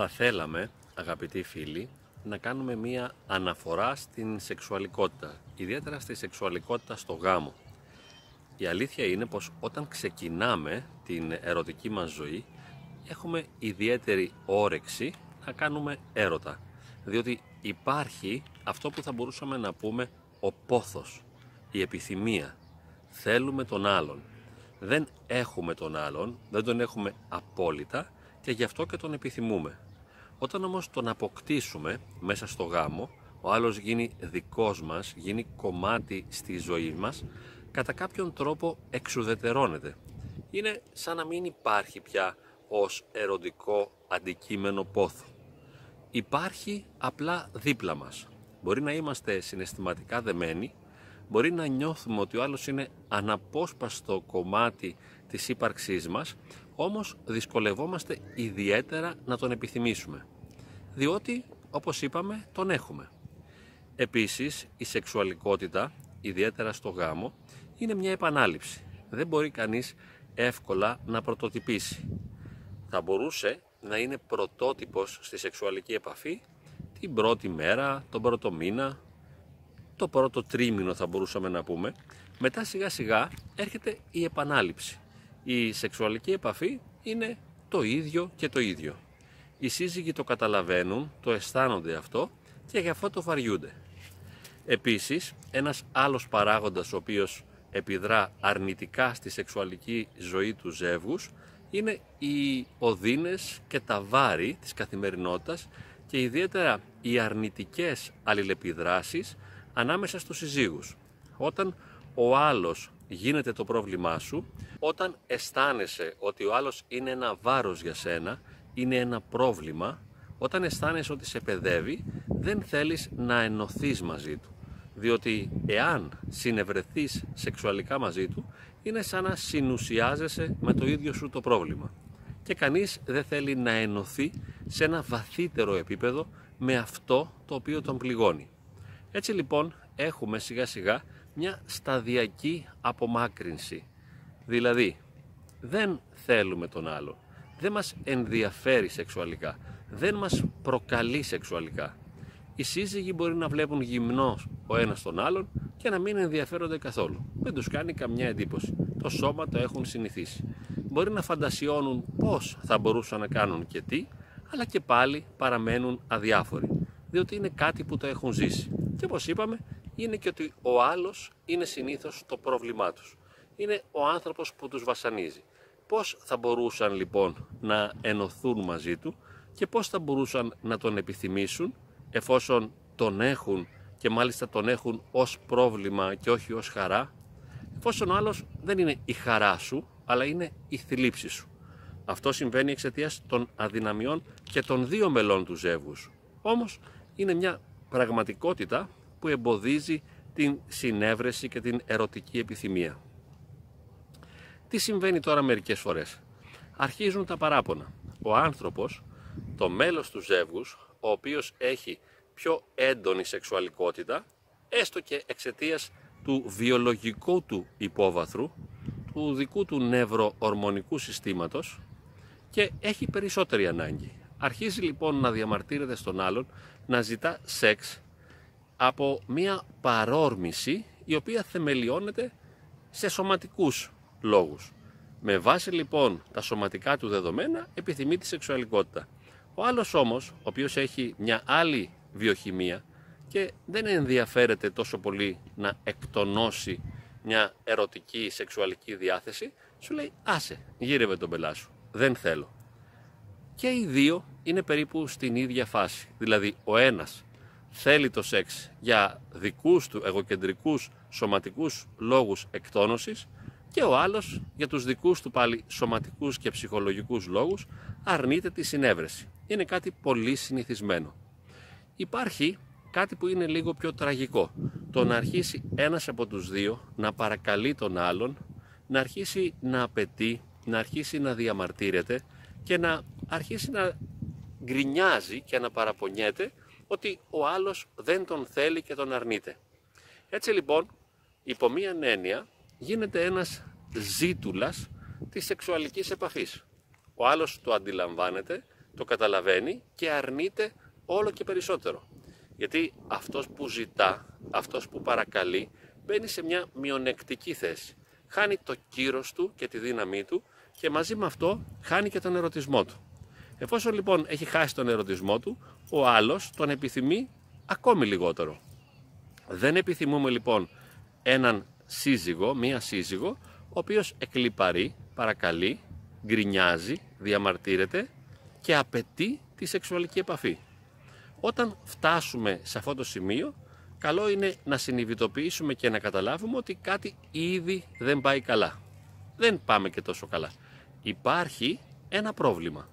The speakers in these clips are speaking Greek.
Θα θέλαμε, αγαπητοί φίλοι, να κάνουμε μία αναφορά στην σεξουαλικότητα, ιδιαίτερα στη σεξουαλικότητα στο γάμο. Η αλήθεια είναι πως όταν ξεκινάμε την ερωτική μας ζωή, έχουμε ιδιαίτερη όρεξη να κάνουμε έρωτα, διότι υπάρχει αυτό που θα μπορούσαμε να πούμε ο πόθος, η επιθυμία. Θέλουμε τον άλλον. Δεν έχουμε τον άλλον, δεν τον έχουμε απόλυτα και γι' αυτό και τον επιθυμούμε. Όταν όμως τον αποκτήσουμε μέσα στο γάμο, ο άλλος γίνει δικός μας, γίνει κομμάτι στη ζωή μας, κατά κάποιον τρόπο εξουδετερώνεται. Είναι σαν να μην υπάρχει πια ως ερωτικό αντικείμενο πόθου. Υπάρχει απλά δίπλα μας. Μπορεί να είμαστε συναισθηματικά δεμένοι, μπορεί να νιώθουμε ότι ο άλλος είναι αναπόσπαστο κομμάτι της ύπαρξής μας, όμως δυσκολευόμαστε ιδιαίτερα να τον επιθυμήσουμε. Διότι, όπως είπαμε, τον έχουμε. Επίσης, η σεξουαλικότητα, ιδιαίτερα στο γάμο, είναι μια επανάληψη. Δεν μπορεί κανείς εύκολα να πρωτοτυπήσει. Θα μπορούσε να είναι πρωτότυπος στη σεξουαλική επαφή την πρώτη μέρα, τον πρώτο μήνα, το πρώτο τρίμηνο θα μπορούσαμε να πούμε. Μετά σιγά σιγά έρχεται η επανάληψη. Η σεξουαλική επαφή είναι το ίδιο και το ίδιο. Οι σύζυγοι το καταλαβαίνουν, το αισθάνονται αυτό και γι' αυτό το βαριούνται. Επίσης, ένας άλλος παράγοντας ο οποίος επιδρά αρνητικά στη σεξουαλική ζωή του ζεύγους είναι οι οδύνες και τα βάρη της καθημερινότητας και ιδιαίτερα οι αρνητικές αλληλεπιδράσεις ανάμεσα στους συζύγους. Όταν ο άλλος γίνεται το πρόβλημά σου, όταν αισθάνεσαι ότι ο άλλος είναι ένα βάρος για σένα, είναι ένα πρόβλημα, όταν αισθάνεσαι ότι σε παιδεύει, δεν θέλεις να ενωθείς μαζί του. Διότι εάν συνευρεθείς σεξουαλικά μαζί του, είναι σαν να συνουσιάζεσαι με το ίδιο σου το πρόβλημα. Και κανείς δεν θέλει να ενωθεί σε ένα βαθύτερο επίπεδο με αυτό το οποίο τον πληγώνει. Έτσι λοιπόν έχουμε σιγά σιγά μια σταδιακή απομάκρυνση. Δηλαδή δεν θέλουμε τον άλλο, δεν μας ενδιαφέρει σεξουαλικά, δεν μας προκαλεί σεξουαλικά. Οι σύζυγοι μπορεί να βλέπουν γυμνός ο ένας τον άλλον και να μην ενδιαφέρονται καθόλου. Δεν τους κάνει καμιά εντύπωση. Το σώμα το έχουν συνηθίσει. Μπορεί να φαντασιώνουν πώς θα μπορούσαν να κάνουν και τι, αλλά και πάλι παραμένουν αδιάφοροι, διότι είναι κάτι που το έχουν ζήσει. Και όπως είπαμε, είναι και ότι ο άλλος είναι συνήθως το πρόβλημά τους. Είναι ο άνθρωπος που τους βασανίζει. Πώς θα μπορούσαν λοιπόν να ενωθούν μαζί του και πώς θα μπορούσαν να τον επιθυμήσουν εφόσον τον έχουν και μάλιστα τον έχουν ως πρόβλημα και όχι ως χαρά, εφόσον ο άλλος δεν είναι η χαρά σου, αλλά είναι η θλίψη σου. Αυτό συμβαίνει εξαιτίας των αδυναμιών και των δύο μελών του ζεύγους. Όμως είναι μια πραγματικότητα που εμποδίζει την συνέβρεση και την ερωτική επιθυμία. Τι συμβαίνει τώρα μερικές φορές; Αρχίζουν τα παράπονα. Ο άνθρωπος, το μέλος του ζεύγους, ο οποίος έχει πιο έντονη σεξουαλικότητα, έστω και εξαιτίας του βιολογικού του υπόβαθρου, του δικού του νευροορμονικού συστήματος και έχει περισσότερη ανάγκη. Αρχίζει λοιπόν να διαμαρτύρεται στον άλλον, να ζητά σεξ από μια παρόρμηση η οποία θεμελιώνεται σε σωματικούς λόγους. Με βάση λοιπόν τα σωματικά του δεδομένα επιθυμεί τη σεξουαλικότητα. Ο άλλος όμως, ο οποίος έχει μια άλλη βιοχημία και δεν ενδιαφέρεται τόσο πολύ να εκτονώσει μια ερωτική σεξουαλική διάθεση, σου λέει άσε, γύρευε τον πελά σου, δεν θέλω. Και οι δύο είναι περίπου στην ίδια φάση. Δηλαδή ο ένας θέλει το σεξ για δικούς του εγωκεντρικούς σωματικούς λόγους εκτόνωσης και ο άλλος για τους δικούς του πάλι σωματικούς και ψυχολογικούς λόγους αρνείται τη συνέβρεση. Είναι κάτι πολύ συνηθισμένο. Υπάρχει κάτι που είναι λίγο πιο τραγικό. Το να αρχίσει ένας από τους δύο να παρακαλεί τον άλλον, να αρχίσει να απαιτεί, να αρχίσει να διαμαρτύρεται και να αρχίσει να γκρινιάζει και να παραπονιέται ότι ο άλλος δεν τον θέλει και τον αρνείται. Έτσι λοιπόν, υπό μία έννοια, γίνεται ένας ζήτουλας της σεξουαλικής επαφής. Ο άλλος το αντιλαμβάνεται, το καταλαβαίνει και αρνείται όλο και περισσότερο. Γιατί αυτός που ζητά, αυτός που παρακαλεί, μπαίνει σε μια μειονεκτική θέση. Χάνει το κύρος του και τη δύναμή του και μαζί με αυτό χάνει και τον ερωτισμό του. Εφόσον λοιπόν έχει χάσει τον ερωτισμό του, ο άλλος τον επιθυμεί ακόμη λιγότερο. Δεν επιθυμούμε λοιπόν έναν σύζυγο, μία σύζυγο, ο οποίος εκλυπαρεί, παρακαλεί, γκρινιάζει, διαμαρτύρεται και απαιτεί τη σεξουαλική επαφή. Όταν φτάσουμε σε αυτό το σημείο, καλό είναι να συνειδητοποιήσουμε και να καταλάβουμε ότι κάτι ήδη δεν πάει καλά. Δεν πάμε και τόσο καλά. Υπάρχει ένα πρόβλημα.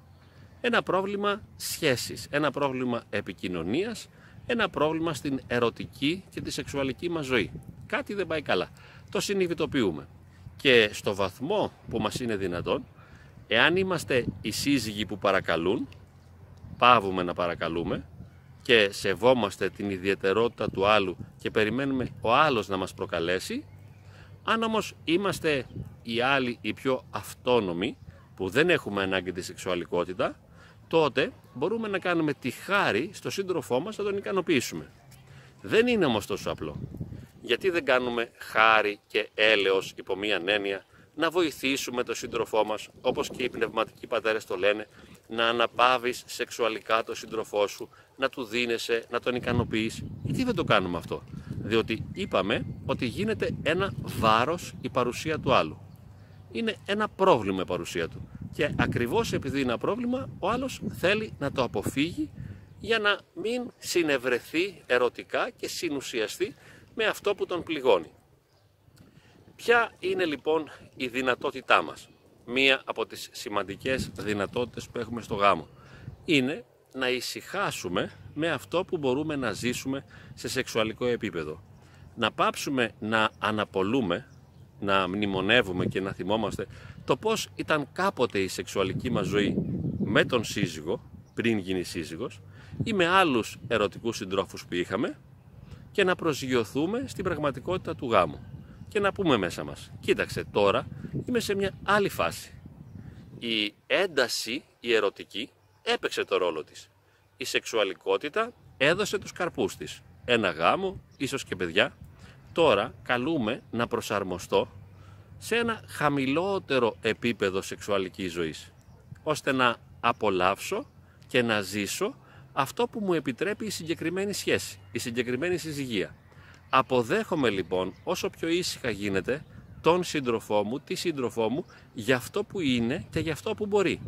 Ένα πρόβλημα σχέσης, ένα πρόβλημα επικοινωνίας, ένα πρόβλημα στην ερωτική και τη σεξουαλική μας ζωή. Κάτι δεν πάει καλά. Το συνειδητοποιούμε. Και στο βαθμό που μας είναι δυνατόν, εάν είμαστε οι σύζυγοι που παρακαλούν, πάβουμε να παρακαλούμε και σεβόμαστε την ιδιαιτερότητα του άλλου και περιμένουμε ο άλλος να μας προκαλέσει, αν όμως είμαστε οι άλλοι οι πιο αυτόνομοι, που δεν έχουμε ανάγκη τη σεξουαλικότητα, τότε μπορούμε να κάνουμε τη χάρη στο σύντροφό μας να τον ικανοποιήσουμε. Δεν είναι όμως τόσο απλό. Γιατί δεν κάνουμε χάρη και έλεος υπό μία έννοια να βοηθήσουμε τον σύντροφό μας, όπως και οι πνευματικοί πατέρες το λένε, να αναπαύεις σεξουαλικά τον σύντροφό σου, να του δίνεσαι, να τον ικανοποιείς. Γιατί δεν το κάνουμε αυτό; Διότι είπαμε ότι γίνεται ένα βάρος η παρουσία του άλλου. Είναι ένα πρόβλημα η παρουσία του. Και ακριβώς επειδή είναι ένα πρόβλημα, ο άλλος θέλει να το αποφύγει για να μην συνευρεθεί ερωτικά και συνουσιαστεί με αυτό που τον πληγώνει. Ποια είναι λοιπόν η δυνατότητά μας; Μία από τις σημαντικές δυνατότητες που έχουμε στο γάμο είναι να ησυχάσουμε με αυτό που μπορούμε να ζήσουμε σε σεξουαλικό επίπεδο. Να πάψουμε να αναπολούμε, να μνημονεύουμε και να θυμόμαστε το πώς ήταν κάποτε η σεξουαλική μας ζωή με τον σύζυγο, πριν γίνει σύζυγος, ή με άλλους ερωτικούς συντρόφους που είχαμε και να προσγειωθούμε στην πραγματικότητα του γάμου. Και να πούμε μέσα μας κοίταξε τώρα είμαι σε μια άλλη φάση. Η ένταση η ερωτική έπαιξε το ρόλο της. Η σεξουαλικότητα έδωσε τους καρπούς της. Ένα γάμο, ίσως και παιδιά. Τώρα καλούμε να προσαρμοστώ σε ένα χαμηλότερο επίπεδο σεξουαλικής ζωής ώστε να απολαύσω και να ζήσω αυτό που μου επιτρέπει η συγκεκριμένη σχέση, η συγκεκριμένη συζυγία. Αποδέχομαι λοιπόν όσο πιο ήσυχα γίνεται τον σύντροφό μου, τη σύντροφό μου για αυτό που είναι και για αυτό που μπορεί.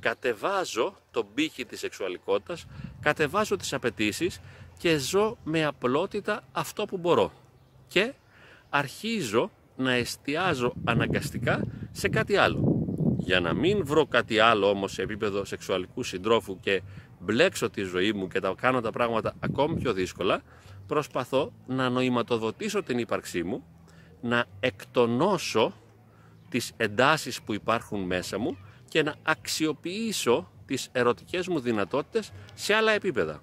Κατεβάζω τον πύχη της σεξουαλικότητας, κατεβάζω τις απαιτήσεις και ζω με απλότητα αυτό που μπορώ. Και αρχίζω να εστιάζω αναγκαστικά σε κάτι άλλο. Για να μην βρω κάτι άλλο όμως σε επίπεδο σεξουαλικού συντρόφου και μπλέξω τη ζωή μου και τα κάνω τα πράγματα ακόμη πιο δύσκολα, προσπαθώ να νοηματοδοτήσω την ύπαρξή μου, να εκτονώσω τις εντάσεις που υπάρχουν μέσα μου και να αξιοποιήσω τις ερωτικές μου δυνατότητες σε άλλα επίπεδα.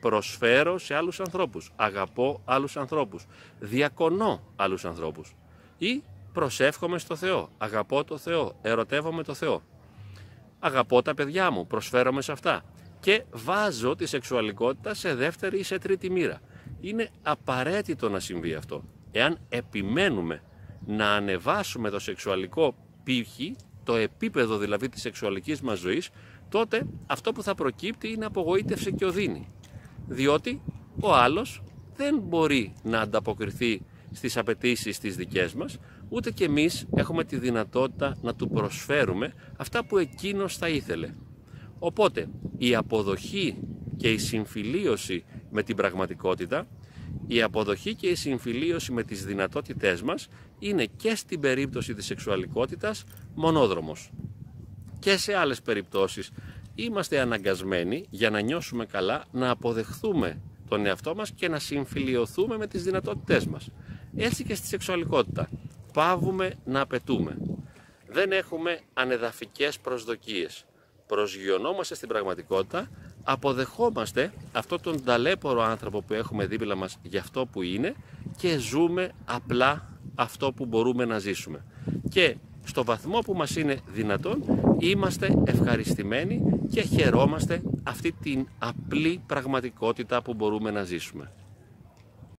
Προσφέρω σε άλλους ανθρώπους, αγαπώ άλλους ανθρώπους, διακονώ άλλους ανθρώπους ή προσεύχομαι στο Θεό, αγαπώ το Θεό, ερωτεύομαι το Θεό. Αγαπώ τα παιδιά μου, προσφέρομαι σε αυτά και βάζω τη σεξουαλικότητα σε δεύτερη ή σε τρίτη μοίρα. Είναι απαραίτητο να συμβεί αυτό. Εάν επιμένουμε να ανεβάσουμε το σεξουαλικό πύχη, το επίπεδο δηλαδή της σεξουαλικής μας ζωής, τότε αυτό που θα προκύπτει είναι απογοήτευση και οδύνη. Διότι ο άλλος δεν μπορεί να ανταποκριθεί στις απαιτήσεις τις δικές μας, ούτε και εμείς έχουμε τη δυνατότητα να του προσφέρουμε αυτά που εκείνος θα ήθελε. Οπότε η αποδοχή και η συμφιλίωση με την πραγματικότητα, η αποδοχή και η συμφιλίωση με τις δυνατότητές μας είναι και στην περίπτωση της σεξουαλικότητας μονόδρομος. Και σε άλλες περιπτώσεις είμαστε αναγκασμένοι για να νιώσουμε καλά να αποδεχθούμε τον εαυτό μας και να συμφιλιωθούμε με τις δυνατότητές μας. Έτσι και στη σεξουαλικότητα. Πάβουμε να απαιτούμε. Δεν έχουμε ανεδαφικές προσδοκίες προσγειωνόμαστε στην πραγματικότητα, αποδεχόμαστε αυτό τον ταλέπορο άνθρωπο που έχουμε δίπλα μας για αυτό που είναι και ζούμε απλά αυτό που μπορούμε να ζήσουμε. Και στο βαθμό που μας είναι δυνατόν είμαστε ευχαριστημένοι και χαιρόμαστε αυτή την απλή πραγματικότητα που μπορούμε να ζήσουμε.